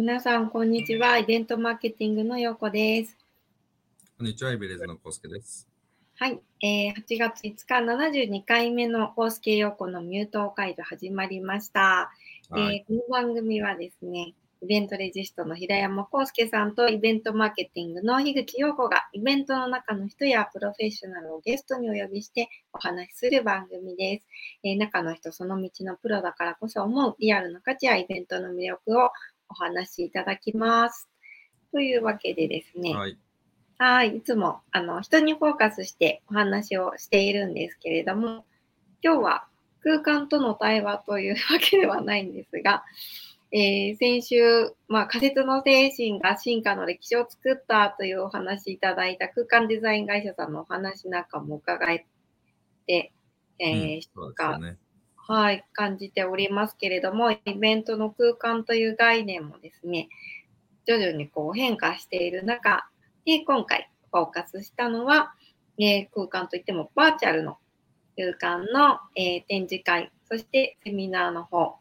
皆さん、こんにちは。イベントマーケティングのようこです。こんにちは、イベレーズのコウスケです。はい、えー、8月5日、72回目のコースケヨコのミュート解除始まりました、はい。えーこの番組はですね、イベントレジストの平山康介さんとイベントマーケティングの樋口陽子がイベントの中の人やプロフェッショナルをゲストにお呼びしてお話しする番組です。えー中の人、その道のプロだからこそ思うリアルな価値やイベントの魅力をお話しいただきます。というわけでですね、はい。はい、いつもあの人にフォーカスしてお話をしているんですけれども、今日は空間との対話というわけではないんですが、えー先週、まあ、仮説の精神が進化の歴史を作ったというお話いただいた空間デザイン会社さんのお話なんかも伺えて、えーうんそうですよね。はい、感じておりますけれども、イベントの空間という概念もですね、徐々にこう変化している中で、今回フォーカスしたのは、えー空間といってもバーチャルの空間の、えー展示会、そしてセミナーの方、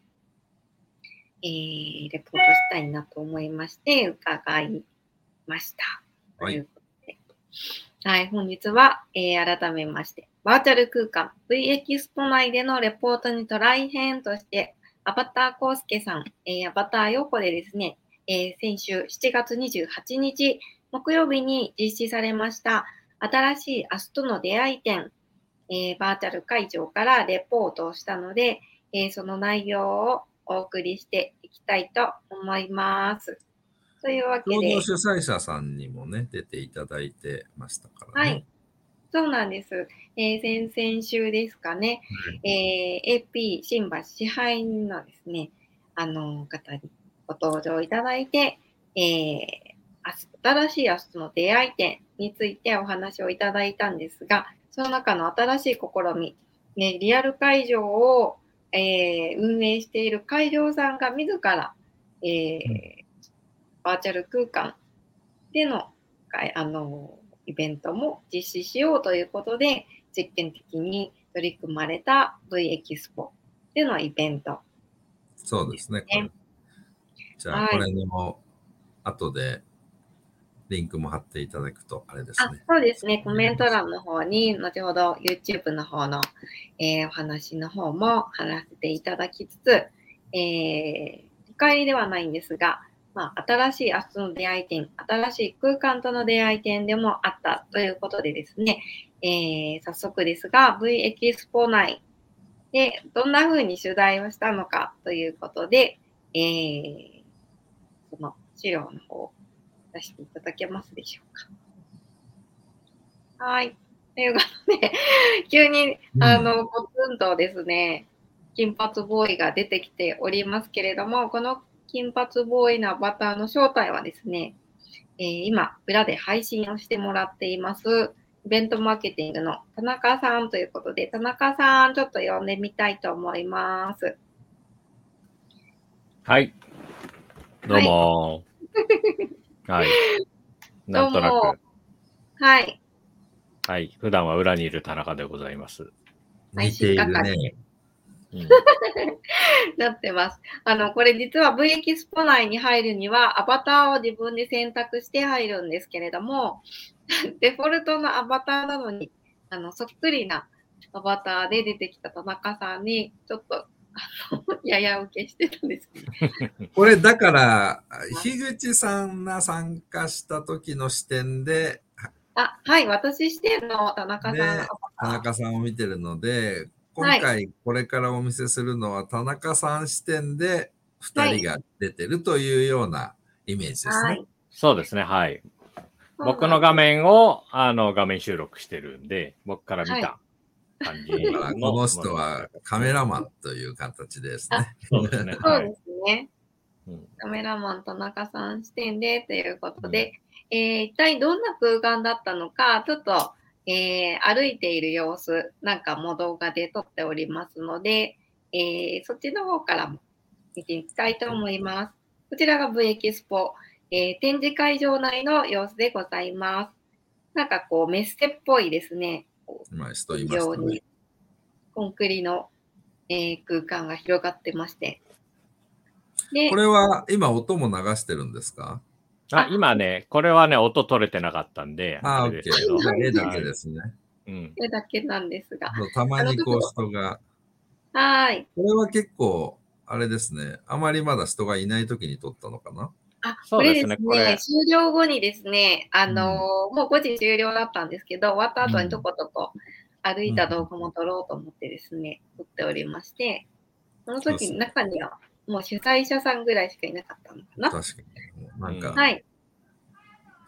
えーレポートしたいなと思いまして、伺いました。はいということではい、本日は、えー改めまして、バーチャル空間 V エキスポ内でのレポートにトライ編として、アバターコウスケさん、えーアバターヨコでですね、えー先週7月28日木曜日に実施されました新しい明日との出会い展、えーバーチャル会場からレポートをしたので、えーその内容をお送りしていきたいと思います。というわけで共同、主催者さんにもね、出ていただいてましたからね。はい。そうなんです。えー先々週ですかね、えー AP 新橋支配人のですね、あの方にご登場いただいて、えー新しい明日の出会い展についてお話をいただいたんですが、その中の新しい試み、ね、リアル会場を、えー運営している会場さんが自ら、えーバーチャル空間でのあのイベントも実施しようということで、実験的に取り組まれた V エキスポでのイベント。そうですね。じゃあ、はいこれの後でリンクも貼っていただくと、あれですあね。そうですね、コメント欄の方に、後ほど YouTube の方の、えーお話の方も貼らせていただきつつ、えー、見返りではないんですが、まあ、新しい明日の出会い展、新しい空間との出会い展でもあったということでですね、えー早速ですが、V エキスポ内でどんな風に取材をしたのかということで、えーその資料の方を出していただけますでしょうか。はい。ということで、急に、うんあの、ポツンとですね、金髪ボーイが出てきておりますけれども、この金髪ボーイのアバターの正体はですね、えー今、裏で配信をしてもらっています、イベントマーケティングの田中さんということで、田中さん、ちょっと呼んでみたいと思います。はい。どうも。はい。なんとなく、はい。はい。普段は裏にいる田中でございます。似ているね。うん、なってます。あの、これ実は V エキスポ内に入るには、アバターを自分で選択して入るんですけれども、デフォルトのアバターなのに、あの、そっくりなアバターで出てきた田中さんに、ちょっと、あの、やや受けしてたんですけど。これだから、樋口さんが参加した時の視点で、あ、はい、私視点の田中さんね。田中さんを見てるので、今はい回これからお見せするのは田中さん視点で2人が出てるというようなイメージですね。はい。そうですね。はい。僕の画面をあの画面収録してるんで、僕から見た感じだからの。この人はカメラマンという形ですね。そうですね。はいカメラマン田中さん視点でということで、えー一体どんな空間だったのか、ちょっと、えー歩いている様子なんかも動画で撮っておりますので、えーそっちの方からも見ていきたいと思います。こちらが V エキスポ、えー展示会場内の様子でございます。なんかこうメッセっぽいですね、こ今いましたね非常に。コンクリの、えー空間が広がってまして。でこ、れは今音も流してるんですか？あ、今ね、これはね、音取れてなかったんで、ああ、あ OK れですけど。。絵だけですね。うん。それだけなんですが。たまにこう人が。はーい。これは結構、あれですね。あまりまだ人がいない時に撮ったのかな？あ、そうでこれですすね、終了後にですね、あのーもう5時終了だったんですけど、終わった後にとことこ歩いた動画も撮ろうと思ってですね、撮っておりまして、その時中にはもう主催者さんぐらいしかいなかったのかな。確かに。なんうんか、はい。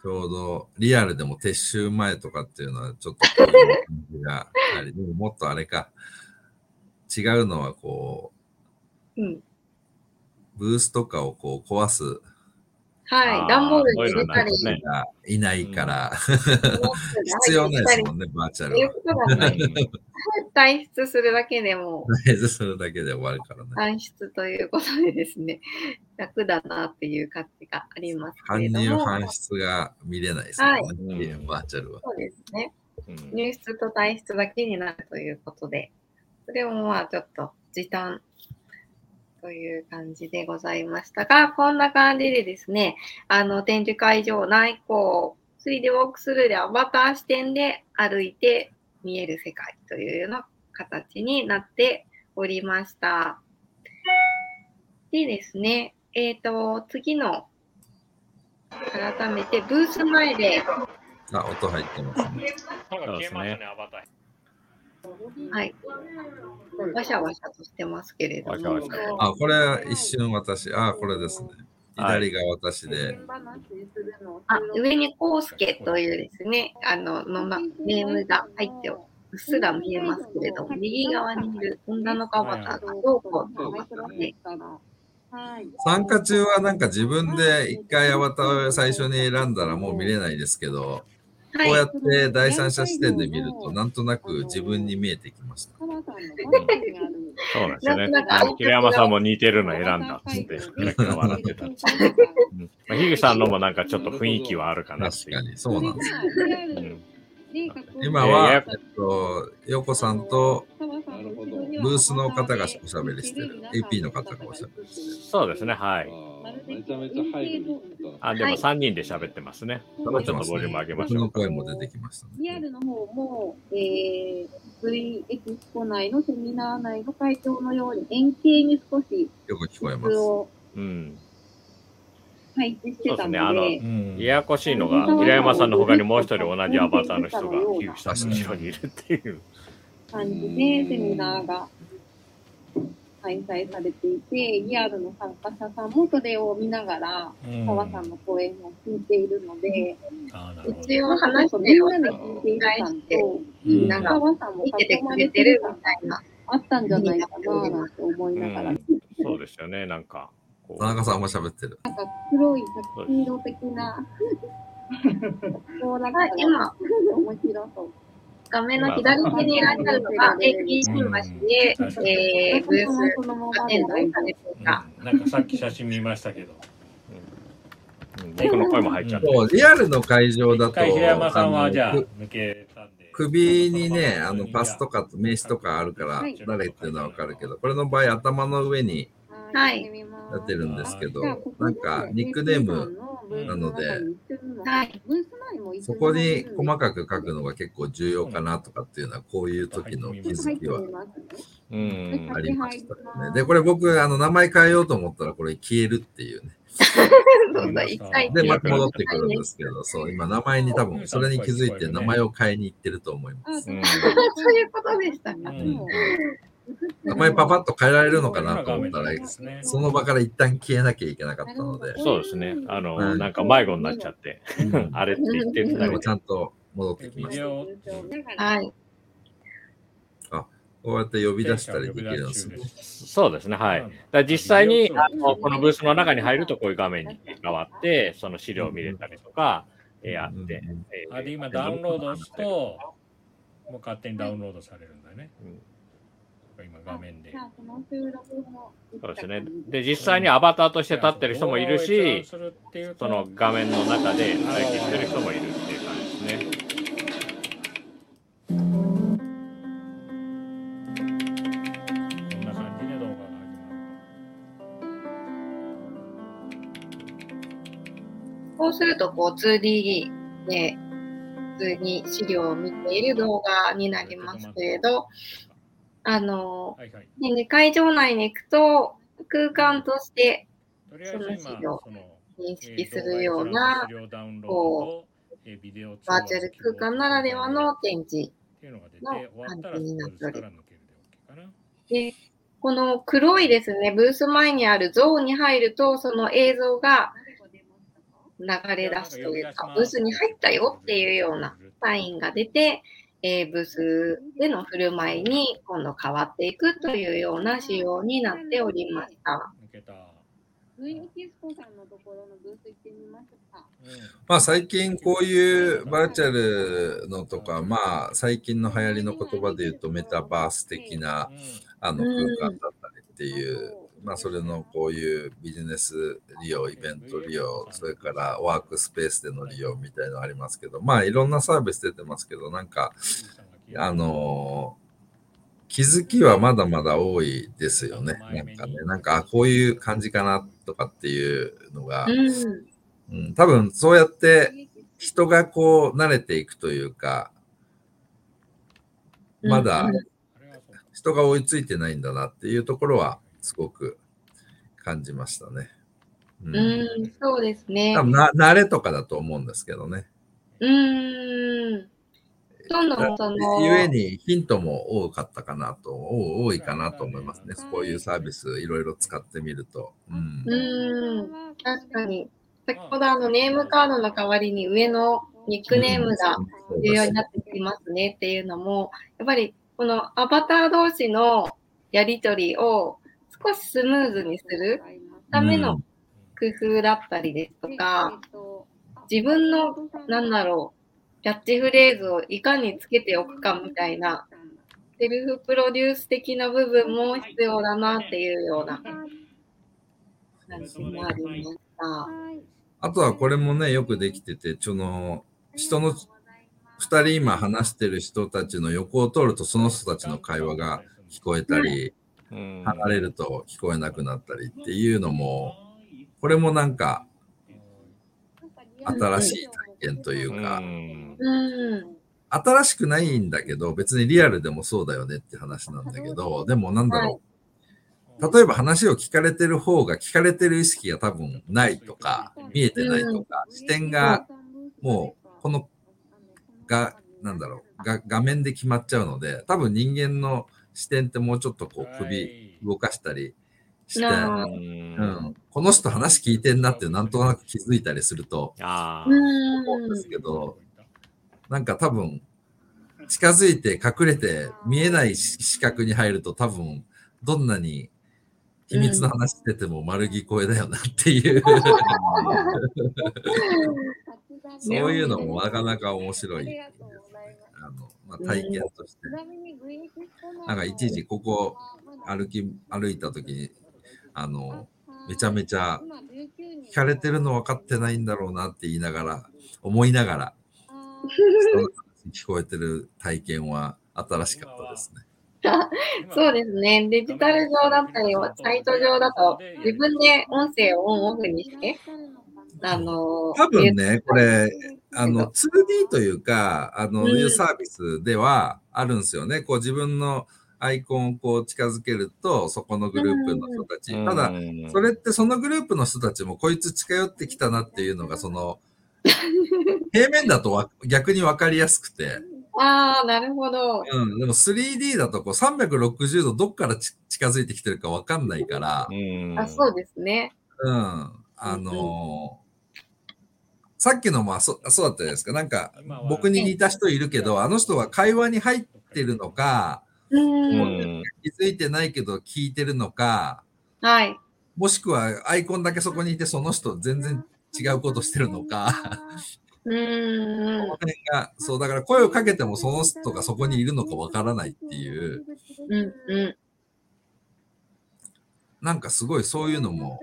ちょうどリアルでも撤収前とかっていうのはちょっとこういう感じがあり、でももっとあれか、違うのはこうん。う、ブースとかをこう壊すはい。段ボールに入れたり、いないから、必 必要ないですもんね、バーチャルは。退出するだけでもとりあえずそれだけで終わるからね。退出ということでですね、楽だなっていう感じがありますけ搬入れども。搬出が見れないですね、はいバーチャルは。そうですね。うん入出と退出だけになるということで、それもまあちょっと時短という感じでございましたが、こんな感じでですね、あの展示会場内こう 3D ウォークスルーでアバター視点で歩いて見える世界というような形になっておりました。でですね、えっ、と、次の改めてブース前であ、音入ってますね。そうですね。はい。わしゃわしゃとしてますけれども。わしゃわしゃ。あ、これ一瞬私、あ、これですね。はい左が私で、あ、上にコウスケというですね、あの、のなネームが入っておうっすら見えますけれども、右側にいる女の子アバターがどうこうということで、参加中はなんか自分で一回アバターを最初に選んだらもう見れないですけど、はいこうやって第三者視点で見ると、なんとなく自分に見えてきました。そうなんですよねなんか。平山さんも似てるの選んだって、笑ってた樋口さんのもなんかちょっと雰囲気はあるかなっていう。確かに、そうなんです。うん今は、ええっと、ヨコさんとブースの方がおしゃべりしてる。AP の方がおしゃべりしてる。そうですね、はい。めちゃめちゃ入る。あ、でも3人で喋ってますね。もうちょっとボリューム上げましょうか。声も出てきましたね。リアルの方も、えー、V エキスポ内のセミナー内の会場のように円形に少しよく聞こえます。うん。配置してたので、そうですねややこしいのが、平山さんの他にもう一人同じアバターの人が樋口さんの後ろにいるっていう。感じでセミナーが開催されていて、リアルの参加者さんもそれを見ながら、澤さんの声も聞いているので、一応話してみんなで聞いている感と、うんなんか澤さんも囲まれれてるみたいな。あったんじゃないかななんて思いながら、うんそうですよね、なんか。田中さんも喋ってる。なんか黒いタキシード的な、こうなんかはい、今、面白そう。画面の左手にいらっしゃるのが、新橋で、えー、ブースアテンドされていた。うんなんかさっき写真見ましたけど。うん僕の声も入っちゃって。そう、リアルの会場だと、平山さんはじゃあく抜けたんで。首にね、あのパスとか名刺とかあるからはい、誰っていうのはわかるけど、これの場合頭の上にはいなってるんですけどなんかニックネームなので、はい。ブース内も一緒そこに細かく書くのが結構重要かなとかっていうのは、こういう時の気づきはうん。ありましたよね。で、これ僕、あの、名前変えようと思ったら、これ消えるっていうね。で、また戻ってくるんですけど、そう、今、名前に多分、それに気づいて名前を変えに行ってると思います。うん そういうことでしたか。ん名前パパッと変えられるのかなと思ったら、その場から一旦消えなきゃいけなかったので、そうですね。あの、うんなんか迷子になっちゃって、あれって言ってるでもだけちゃんと戻ってきました。はい。こうやって呼び出したりできるんですね。そうですね、はい。だ実際にあのこのブースの中に入るとこういう画面に変わって、その資料を見れたりとか、えーあって、えーあで今ダウンロードすると、もう勝手にダウンロードされるんだね。今画面で。そうですね。で、実際にアバターとして立ってる人もいるし、その画面の中で待機してる人もいるっていう感じですね。そうするとこう 2D で普通に資料を見ている動画になりますけれど、あの、はいはい。でね、会場内に行くと、空間としてその資料その、認識するような、こう、バ話ーチャル空間ならではの展示。の感じになっておりそこから抜けるでこの黒いですね、ブース前にあるゾーンに入ると、その映像が流れ出すというか、ブースに入ったよっていうようなサインが出て、えーブースでの振る舞いに今度変わっていくというような仕様になっておりました。まあ最近こういうバーチャルのとか、まあ最近の流行りの言葉で言うとメタバース的なあのうん。空間だったりっていう、まあそれのこういうビジネス利用、イベント利用、それからワークスペースでの利用みたいなのありますけど、まあいろんなサービス出てますけど、なんか、あの気づきはまだまだ多いですよね。なんかね、なんかあこういう感じかなとかっていうのが、うん。うん、多分そうやって人がこう慣れていくというか、まだうん。人が追いついてないんだなっていうところはすごく感じましたね。うんうん、そうですね多。分な慣れとかだと思うんですけどね。うん。どんどんその、ゆえにヒントも多かったかなと、多多いかなと思いますね。こういうサービスいろいろ使ってみると。うんうん、確かに。先ほどあのネームカードの代わりに上のニックネームが重要になってきますねっていうのも、やっぱりこのアバター同士のやりとりを少しスムーズにするための工夫だったりですとか、自分の、なんだろう、キャッチフレーズをいかにつけておくかみたいな、セルフプロデュース的な部分も必要だなっていうような感じもありました。あとはこれもね、よくできてて、その、人の二人今話してる人たちの横を通るとその人たちの会話が聞こえたり、うん離れると聞こえなくなったりっていうのも、これもなんか新しい体験というか。新しくないんだけど、別にリアルでもそうだよねって話なんだけど、でもなんだろう、例えば話を聞かれてる方が聞かれてる意識が多分ないとか、見えてないとか、視点がもうこのが、なんだろう、が画面で決まっちゃうので、多分人間の視点ってもうちょっとこう首動かしたりして、なあ。うん、この人話聞いてんなってなんとなく気づいたりすると思うん。ですん。けど、なんか多分近づいて隠れて見えない視覚に入ると多分どんなに秘密の話してても丸聞こえだよなっていう、そういうのもなかなか面白い。あのまあ、体験として。なんか一時ここ歩き、歩いた時に、あの、めちゃめちゃ聞かれてるの分かってないんだろうなって言いながら、思いながら、聞こえてる体験は新しかったですね。そうですね。デジタル上だったり、サイト上だと、自分で音声をオンオフにして、あの、多分ね、これ、あの、2D というか、あの、うん。いうサービスではあるんですよね。こう自分のアイコンをこう近づけると、そこのグループの人たち。ーただ、うん。それってそのグループの人たちもこいつ近寄ってきたなっていうのが、その、平面だとわ逆にわかりやすくて、ああ、なるほど。うん、でも 3D だとこう360度どっからち近づいてきてるかわかんないから、うん。あ、そうですね。うん、あのーさっきのもそそうだったじゃないですか。なんか、僕に似た人いるけど、あの人は会話に入ってるのか、気づいてないけど聞いてるのか、はい。もしくはアイコンだけそこにいてその人全然違うことしてるのか、うこんの。辺が、そう、だから声をかけてもその人がそこにいるのかわからないっていう、うん。うん。なんかすごいそういうのも、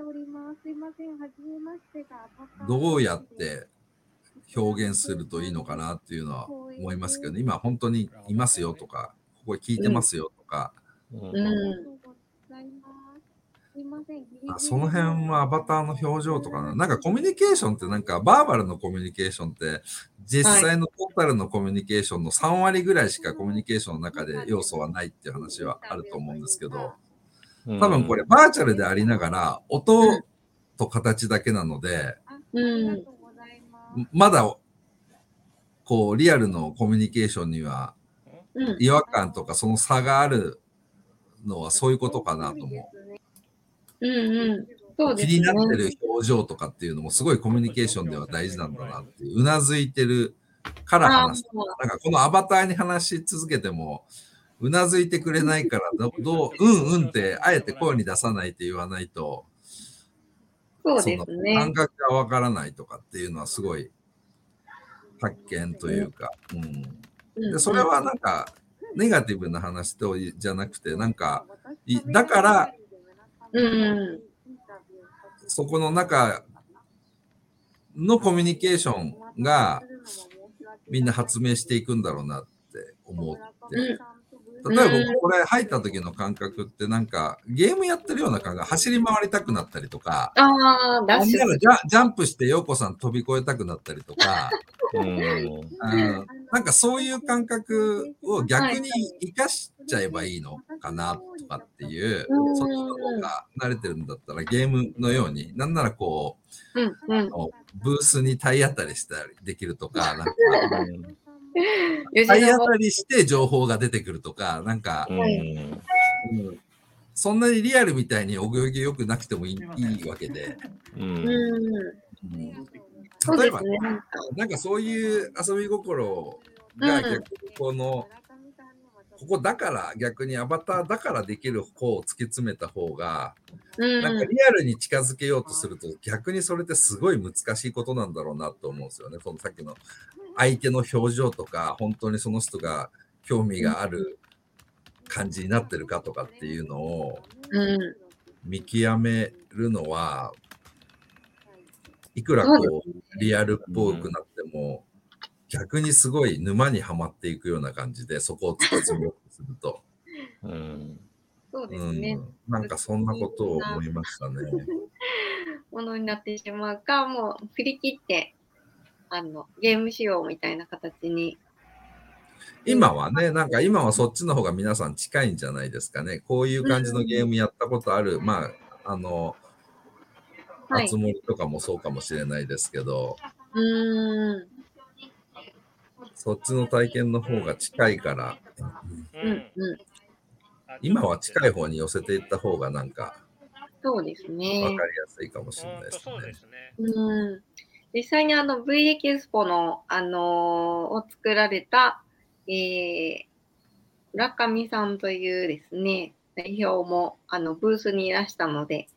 どうやって表現するといいのかなっていうのは思いますけど、ね、今本当にいますよとか、ここ聞いてますよとか、うんうん。あその辺はアバターの表情とかな。なんかコミュニケーションってなんかバーバルのコミュニケーションって実際のトータルのコミュニケーションの3割ぐらいしかコミュニケーションの中で要素はないっていう話はあると思うんですけど、多分これバーチャルでありながら音と形だけなので、あうんまだこうリアルのコミュニケーションにはうん。違和感とかその差があるのはそういうことかなと思う。うんうん。そう気ですね。になってる表情とかっていうのもすごいコミュニケーションでは大事なんだなっていう。うなずいてるからあ話す。なんかこのアバターに話し続けても、うなずいてくれないからど、どう、うんうんってあえて声に出さないって言わないと、そうですね感。覚がわからないとかっていうのはすごい発見というか、うん。うんで、それはなんか、ネガティブな話とじゃなくて、なんか、いだから、うんうん。そこの中のコミュニケーションがみんな発明していくんだろうなって思って。うん。例えば僕これ入った時の感覚ってなんかゲームやってるような感覚、走り回りたくなったりとか、あジャジャンプして陽子さん飛び越えたくなったりとか、うん。うん。なんかそういう感覚を逆に活かしちゃえばいいのかなとかっていう、うんそっちの方が慣れてるんだったらゲームのように、なんならこう、うんうん。ブースに体当たりしたりできるとか、なんか吉 体田当たりして情報が出てくるとか、なんか、うんうん。そんなにリアルみたいにお行儀良くなくてもいいいいわけで、うん。例えば、ね。なんかそういう遊び心が逆にこの、ここだから逆にアバターだからできる方を突き詰めた方が、うん。なんかリアルに近づけようとすると逆にそれってすごい難しいことなんだろうなと思うんですよね。そのさっきの相手の表情とか、本当にその人が興味がある感じになってるかとかっていうのをうん。見極めるのは、いくらこそううリアルっぽくなっても、逆にすごい沼にはまっていくような感じで、そこを突き詰めようとすると。うんそうでうすね。ん、なんかそんなことを思いましたね。ものになってしまうか、もう振り切って、あの、ゲーム仕様みたいな形に。今はね、なんか今はそっちの方が皆さん近いんじゃないですかね。こういう感じのゲームやったことある、まあ、あの、はいあつ森とかもそうかもしれないですけど、うーん。そっちの体験の方が近いから、うんうん。今は近い方に寄せていった方がなんかそうです分ねか。りやすいかもしれないですね。そうですね。うん。実際にあの V エキスポの、あのを作られた、えー、村上さんというですね、代表もあのブースにいらしたので、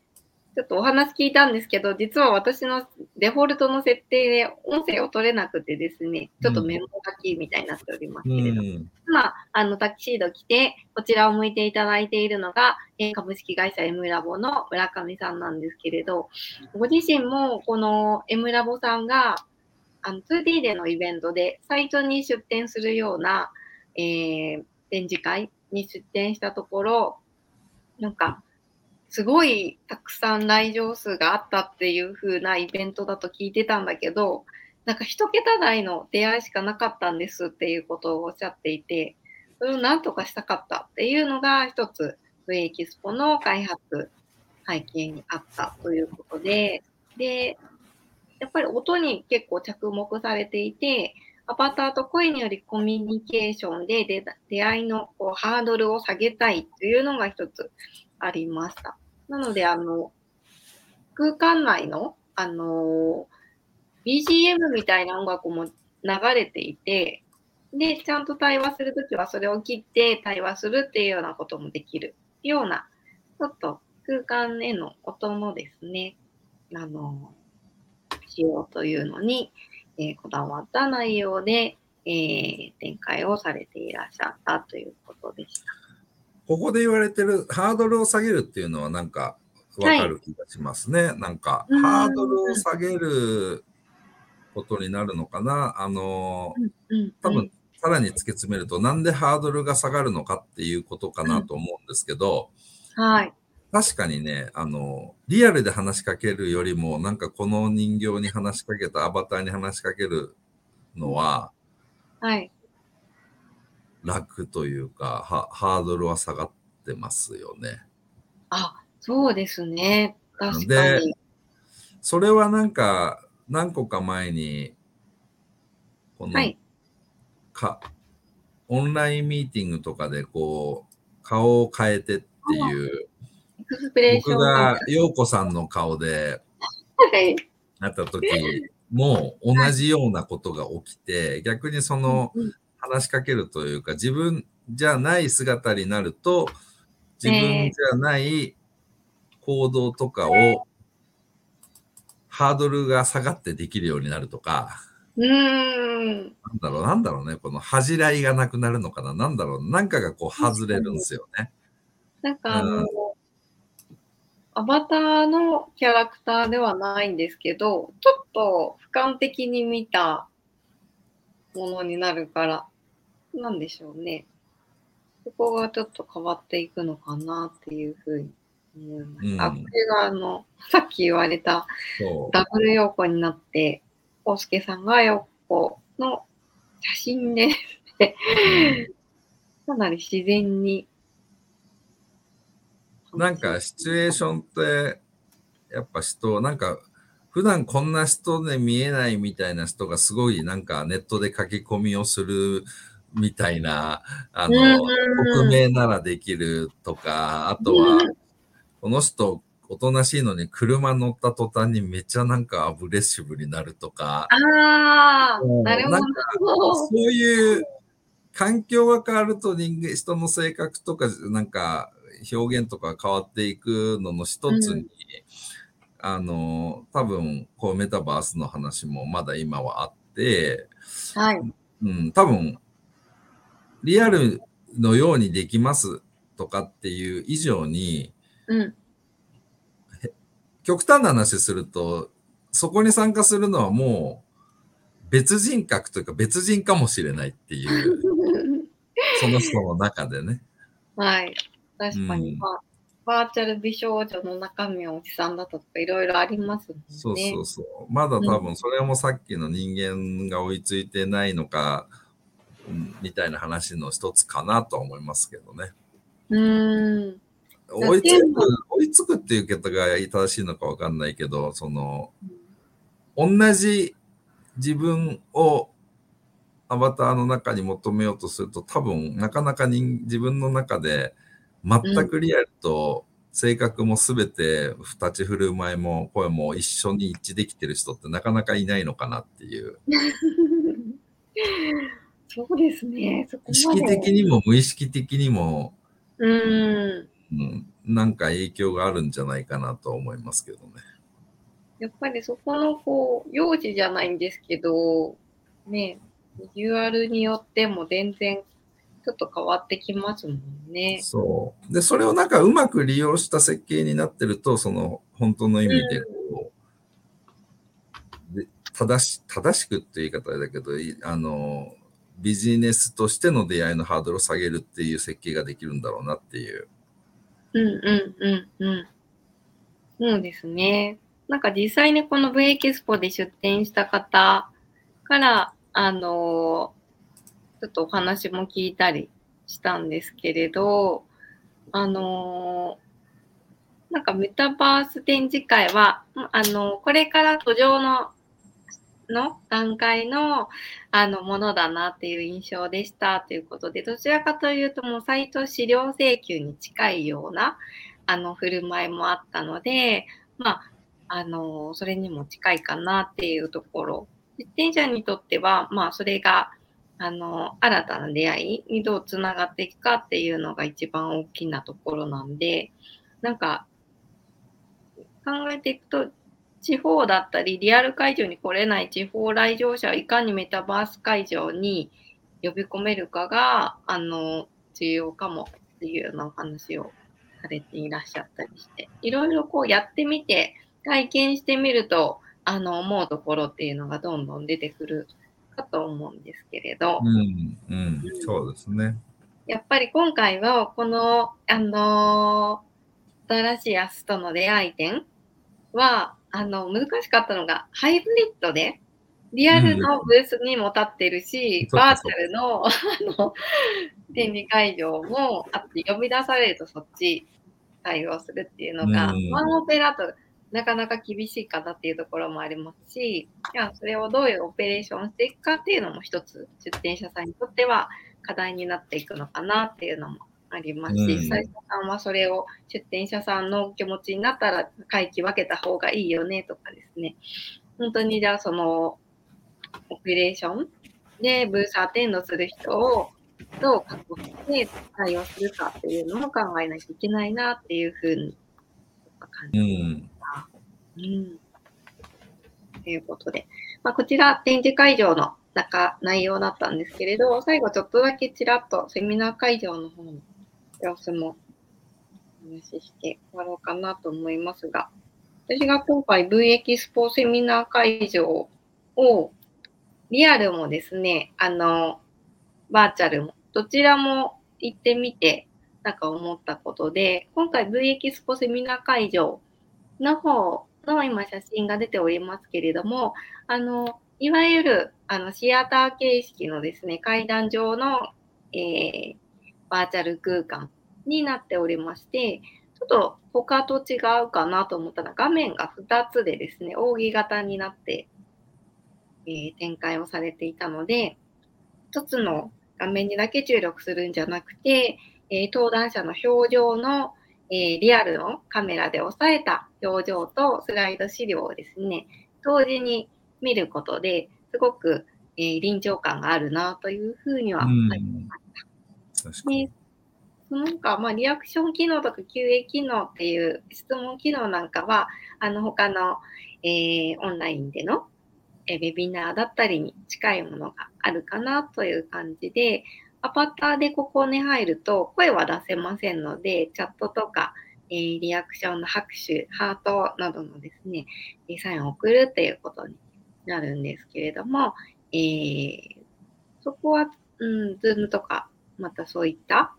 ちょっとお話聞いたんですけど、実は私のデフォルトの設定で音声を取れなくてですね、ちょっとメモ書きみたいになっておりますけれども、うん。今、あの、タキシード着て、こちらを向いていただいているのが、えー株式会社 M ラボの村上さんなんですけれど、ご自身もこの M ラボさんが、あの 2D でのイベントでサイトに出展するような、えー展示会に出展したところ、なんか、すごいたくさん来場数があったっていう風なイベントだと聞いてたんだけど、なんか一桁台の出会いしかなかったんですっていうことをおっしゃっていて、それを何とかしたかったっていうのが一つ、V エキスポの開発背景にあったということで、で、やっぱり音に結構着目されていて、アバターと声によりコミュニケーションで出出会いのこうハードルを下げたいというのが一つありました。なので、あの、空間内の、あの BGM みたいな音楽も流れていて、で、ちゃんと対話するときはそれを切って対話するっていうようなこともできるような、ちょっと空間への音のですね、あの、仕様というのに、えーこだわった内容で、えー展開をされていらっしゃったということでした。ここで言われてるハードルを下げるっていうのはなんかわかる気がしますね。なんかうんハードルを下げることになるのかな。あの、うん、多分さらに突き詰めるとなんでハードルが下がるのかっていうことかなと思うんですけど、はい。確かにね、あの、リアルで話しかけるよりも、なんかこの人形に話しかけたアバターに話しかけるのは、はい。楽というか、はハードルは下がってますよね。あ、そうですね。確かでに。それはなんか、何個か前に、この、はい。か、オンラインミーティングとかでこう、顔を変えてっていう、僕が陽子さんの顔ではい。なった時も同じようなことが起きて、逆にそのうん話しかけるというか、自分じゃない姿になると、自分じゃない行動とかを、ハードルが下がってできるようになるとか、うーん。なんだろう、なんだろうね、この恥じらいがなくなるのかな、なんだろう、なんかがこう外れるんですよね。なんかあの、うんアバターのキャラクターではないんですけど、ちょっと俯瞰的に見たものになるから、なんでしょうね。そこがちょっと変わっていくのかなっていうふうに思いました。あ、うんこれがあの、さっき言われた。ダブルヨーコになって、コウスケさんがヨーコの写真でかなり自然に。なんかシチュエーションって、やっぱ人、なんか、普段こんな人で見えないみたいな人がすごいなんかネットで書き込みをするみたいな、あの、うん匿名ならできるとか、あとは、この人、おとなしいのに車乗った途端にめっちゃなんかアグレッシブになるとか、ああ、うん。なるほど。そういう環境が変わると人間、人の性格とか、なんか表現とか変わっていくのの一つに、うあの、多分、こうメタバースの話もまだ今はあって、はい。うん、多分、リアルのようにできますとかっていう以上に、うん。極端な話すると、そこに参加するのはもう別人格というか別人かもしれないっていう、その人の中でね。はい。確かに、うんまあ、バーチャル美少女の中身はおじさんだったとかいろいろありますね。そうそうそう。まだ多分それもさっきの人間が追いついてないのか、うんみたいな話の一つかなとは思いますけどね。うーん。追いつく、追いつくっていう言い方が正しいのかわかんないけど、その、同じ自分をアバターの中に求めようとすると多分なかなか人自分の中で全くリアルと性格も全て立ち振る舞いも声も一緒に一致できてる人ってなかなかいないのかなっていう そうですね。意。識的にも無意識的にも、うーん。うん、なんか影響があるんじゃないかなと思いますけどね。やっぱりそこのこう、幼児じゃないんですけど、ね、ビジュアルによっても全然ちょっと変わってきますもんね。そう。で、それをなんかうまく利用した設計になってると、その本当の意味でこう、で正し、正しくって言い方だけど、いあの、ビジネスとしての出会いのハードルを下げるっていう設計ができるんだろうなっていう。うんうんうんうん。そうですね。なんか実際にこの V エキスポで出展した方から、あのちょっとお話も聞いたりしたんですけれど、あのなんかメタバース展示会は、あのこれから途上のの段階のあのものだなっていう印象でしたということで、どちらかというともうサイト資料請求に近いようなあの振る舞いもあったので、まあ、あの、それにも近いかなっていうところ。出展者にとっては、まあ、それが、あの、新たな出会いにどうつながっていくかっていうのが一番大きなところなんで、なんか、考えていくと、地方だったり、リアル会場に来れない地方来場者をいかにメタバース会場に呼び込めるかが、あの、重要かもっていうようなお話をされていらっしゃったりして、いろいろこうやってみて、体験してみると、あの、思うところっていうのがどんどん出てくるかと思うんですけれど、うん、うん、そうですね。やっぱり今回は、この、あの新しいアスとの出会い点は、あの、難しかったのが、ハイブリッドで、リアルのブースにも立ってるし、うんバーチャルの、あの、展示会場もあって、呼び出されるとそっち対応するっていうのが、うん。ワンオペだとなかなか厳しいかなっていうところもありますし、いやそれをどういうオペレーションしていくかっていうのも一つ、出店者さんにとっては課題になっていくのかなっていうのもありますし、うん斉藤さんはそれを出店者さんの気持ちになったら会期分けた方がいいよねとかですね、本当にじゃあそのオペレーションでブースアテンドする人をどう確保して対応するかっていうのも考えないといけないなっていうふうに感じうん。うん。ということで、まあ、こちら展示会場の中、内容だったんですけれど、最後ちょっとだけちらっとセミナー会場の方の様子もお話しして終わろうかなと思いますが、私が今回 V エキスポセミナー会場をリアルもですね、あの、バーチャルも、どちらも行ってみて、なんか思ったことで、今回 V エキスポセミナー会場の方の今写真が出ておりますけれども、あの、いわゆるあのシアター形式のですね、階段上の、えーバーチャル空間になっておりまして、ちょっと他と違うかなと思ったら画面が2つでですね、扇形になって、えー展開をされていたので、1つの画面にだけ注力するんじゃなくて、えー登壇者の表情のえーリアルのカメラで押さえた表情とスライド資料をですね、同時に見ることですごく、え臨場感があるなというふうには思いました。確かに。その他、まあ、リアクション機能とか QA 機能っていう質問機能なんかは、あの他の、えーオンラインでの、えウェビナーだったりに近いものがあるかなという感じで、アバターでここに入ると声は出せませんので、チャットとか、えーリアクションの拍手、ハートなどのですね、サインを送るっていうことになるんですけれども、えーそこは、うん、ズームとか、またそういった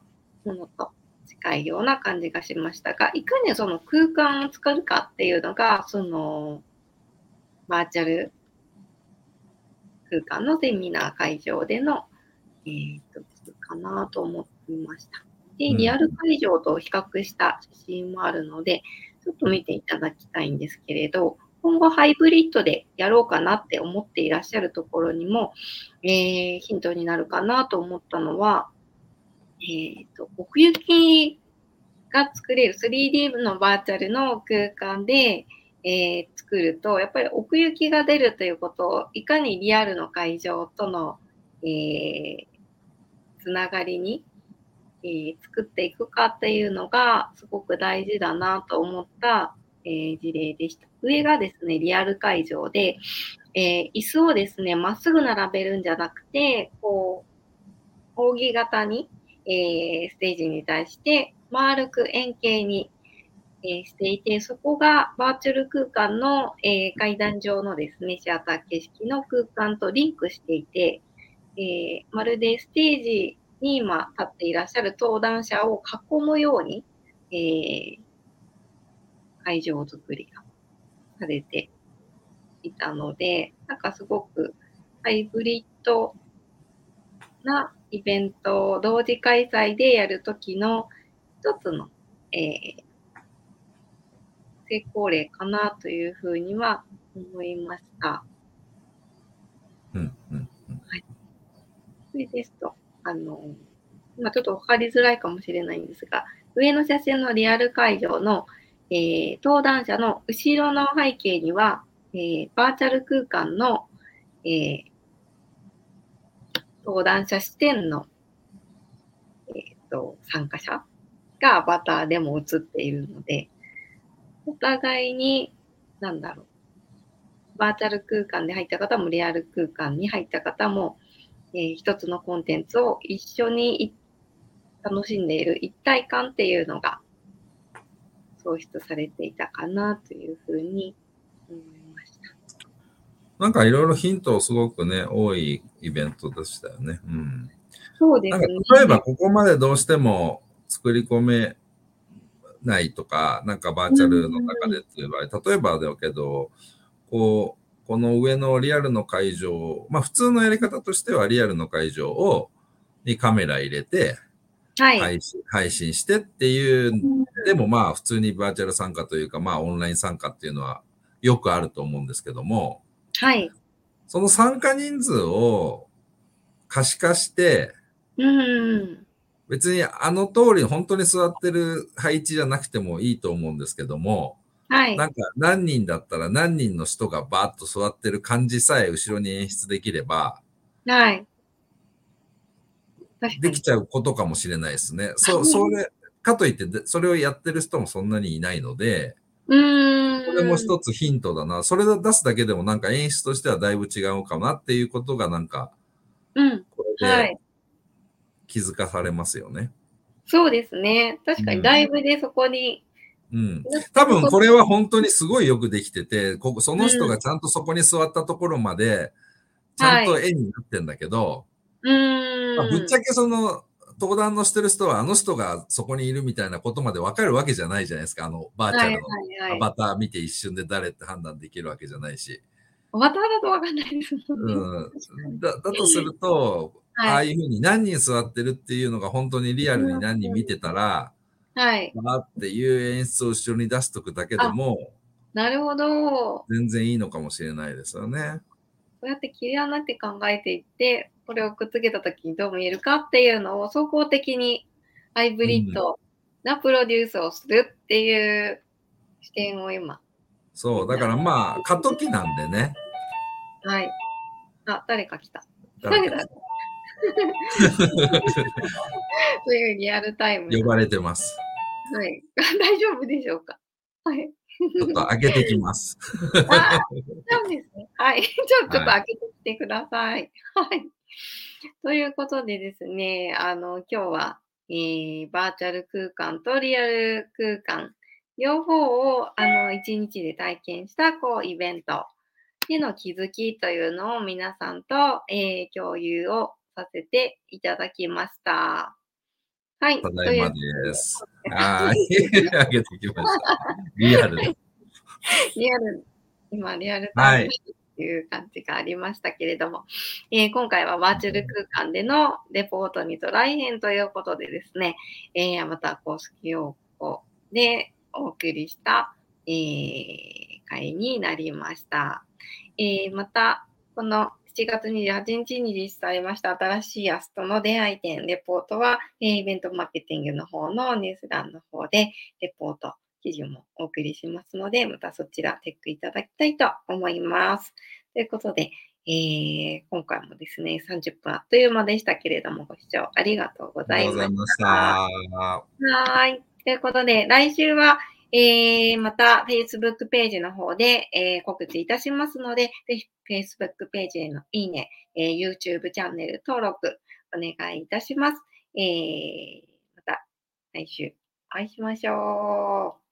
ものと近いような感じがしましたが、いかにその空間を作るかっていうのが、そのバーチャル空間のセミナー会場での、えー、とかなと思いました。で、リアル会場と比較した写真もあるので、ちょっと見ていただきたいんですけれど、今後ハイブリッドでやろうかなって思っていらっしゃるところにも、えーヒントになるかなと思ったのは、えっ、と、奥行きが作れる 3D のバーチャルの空間で、えー作ると、やっぱり奥行きが出るということを、いかにリアルの会場との、えーつながりに、えー作っていくかっていうのが、すごく大事だなと思った、えー事例でした。上がですね、リアル会場で、え椅子をですね、まっすぐ並べるんじゃなくて、こう、扇形に、えーステージに対して丸く円形に、えーしていて、そこがバーチャル空間の、えー階段上のですね、シアター形式の空間とリンクしていて、えまるでステージに今立っていらっしゃる登壇者を囲むように、え会場作りがされていたので、なんかすごくハイブリッドなイベントを同時開催でやるときの一つの、えー成功例かなというふうには思いました。うんうんそれですと、あの、今ちょっと分かりづらいかもしれないんですが、上の写真のリアル会場の、えー登壇者の後ろの背景には、えーバーチャル空間の、えー登壇者視点の、えーと参加者がアバターでも映っているので、お互いに、なんだろう、バーチャル空間で入った方もリアル空間に入った方も、えー一つのコンテンツを一緒に楽しんでいる一体感っていうのが創出されていたかなというふうに思いました。なんかいろいろヒントすごくね、多いイベントでしたよね。うん。そうですなんかね。例えばここまでどうしても作り込めないとか、なんかバーチャルの中でっていう場合、例えばだけど、こう、この上のリアルの会場、まあ普通のやり方としてはリアルの会場を、にカメラ入れて、はい。配信配信してっていう、でもまあ普通にバーチャル参加というか、まあオンライン参加っていうのはよくあると思うんですけども、はい。その参加人数を可視化して、うん。別にあの通り本当に座ってる配置じゃなくてもいいと思うんですけども、はい。なんか何人だったら何人の人がバーッと座ってる感じさえ後ろに演出できれば、はい。でき。ちゃうことかもしれないですね。そう、それ、かといってで、それをやってる人もそんなにいないので、うーん。これも一つヒントだな。それを出すだけでもなんか演出としてはだいぶ違うかなっていうことがなんか、うん。これではい。気づかされますよね。そうですね。確かに、ライブでそこに。うん。多分これは本当にすごいよくできてて、ここその人がちゃんとそこに座ったところまで、ちゃんと絵になってんだけど、うーん。まあぶっちゃけその、登壇のしてる人はあの人がそこにいるみたいなことまでわかるわけじゃないじゃないですか。あのバーチャルの。アバター見て一瞬で誰って判断できるわけじゃないし。アバターだとわかんないです。うん、だだとすると、はいああいうふうに何人座ってるっていうのが本当にリアルに何人見てたら、はい。わーっていう演出を後ろに出しとくだけでも、なるほど。そ全然いいのかもしれないですよね。うやって切り離って考えていって、これをくっつけたときにどう見えるかっていうのを総合的にハイブリッドなプロデュースをするっていう視点を今。そう、だからまあ、過渡期なんでね。はい。あ、誰か来た。誰だ そういうリアルタイムな。呼ばれてます。はい。大丈夫でしょうか？はい。ちょっと開けてきます。あ、そうですね。はい。ちょっと開けてきてください。はい。ということでですね、あの、今日は、えー、バーチャル空間とリアル空間、両方を、あの、一日で体験した、こう、イベントでの気づきというのを皆さんと、えー、共有をさせていただきました。はい。ただいまです。はい。開けてきました。リアルで。リアル、今、リアルタイという感じがありましたけれども、えー今回はバーチャル空間でのレポートにトライ編ということでですね、えー、また公式用語でお送りした、えー会になりました。えーまた、この7月28日に実施されました新しいアストの出会い展レポートは、えイベントマーケティングの方のニュース欄の方でレポート記事もお送りしますので、またそちらチェックいただきたいと思います。ということで、えー今回もですね、30分あっという間でしたけれども、ご視聴ありがとうございまし。がとうございましたた。はーい。ということで、来週は、えー、また Facebook ページの方で、えー告知いたしますので、ぜひ Facebook ページへのいいね、えー YouTube チャンネル登録お願いいたします。えー、また来週お会いしましょう。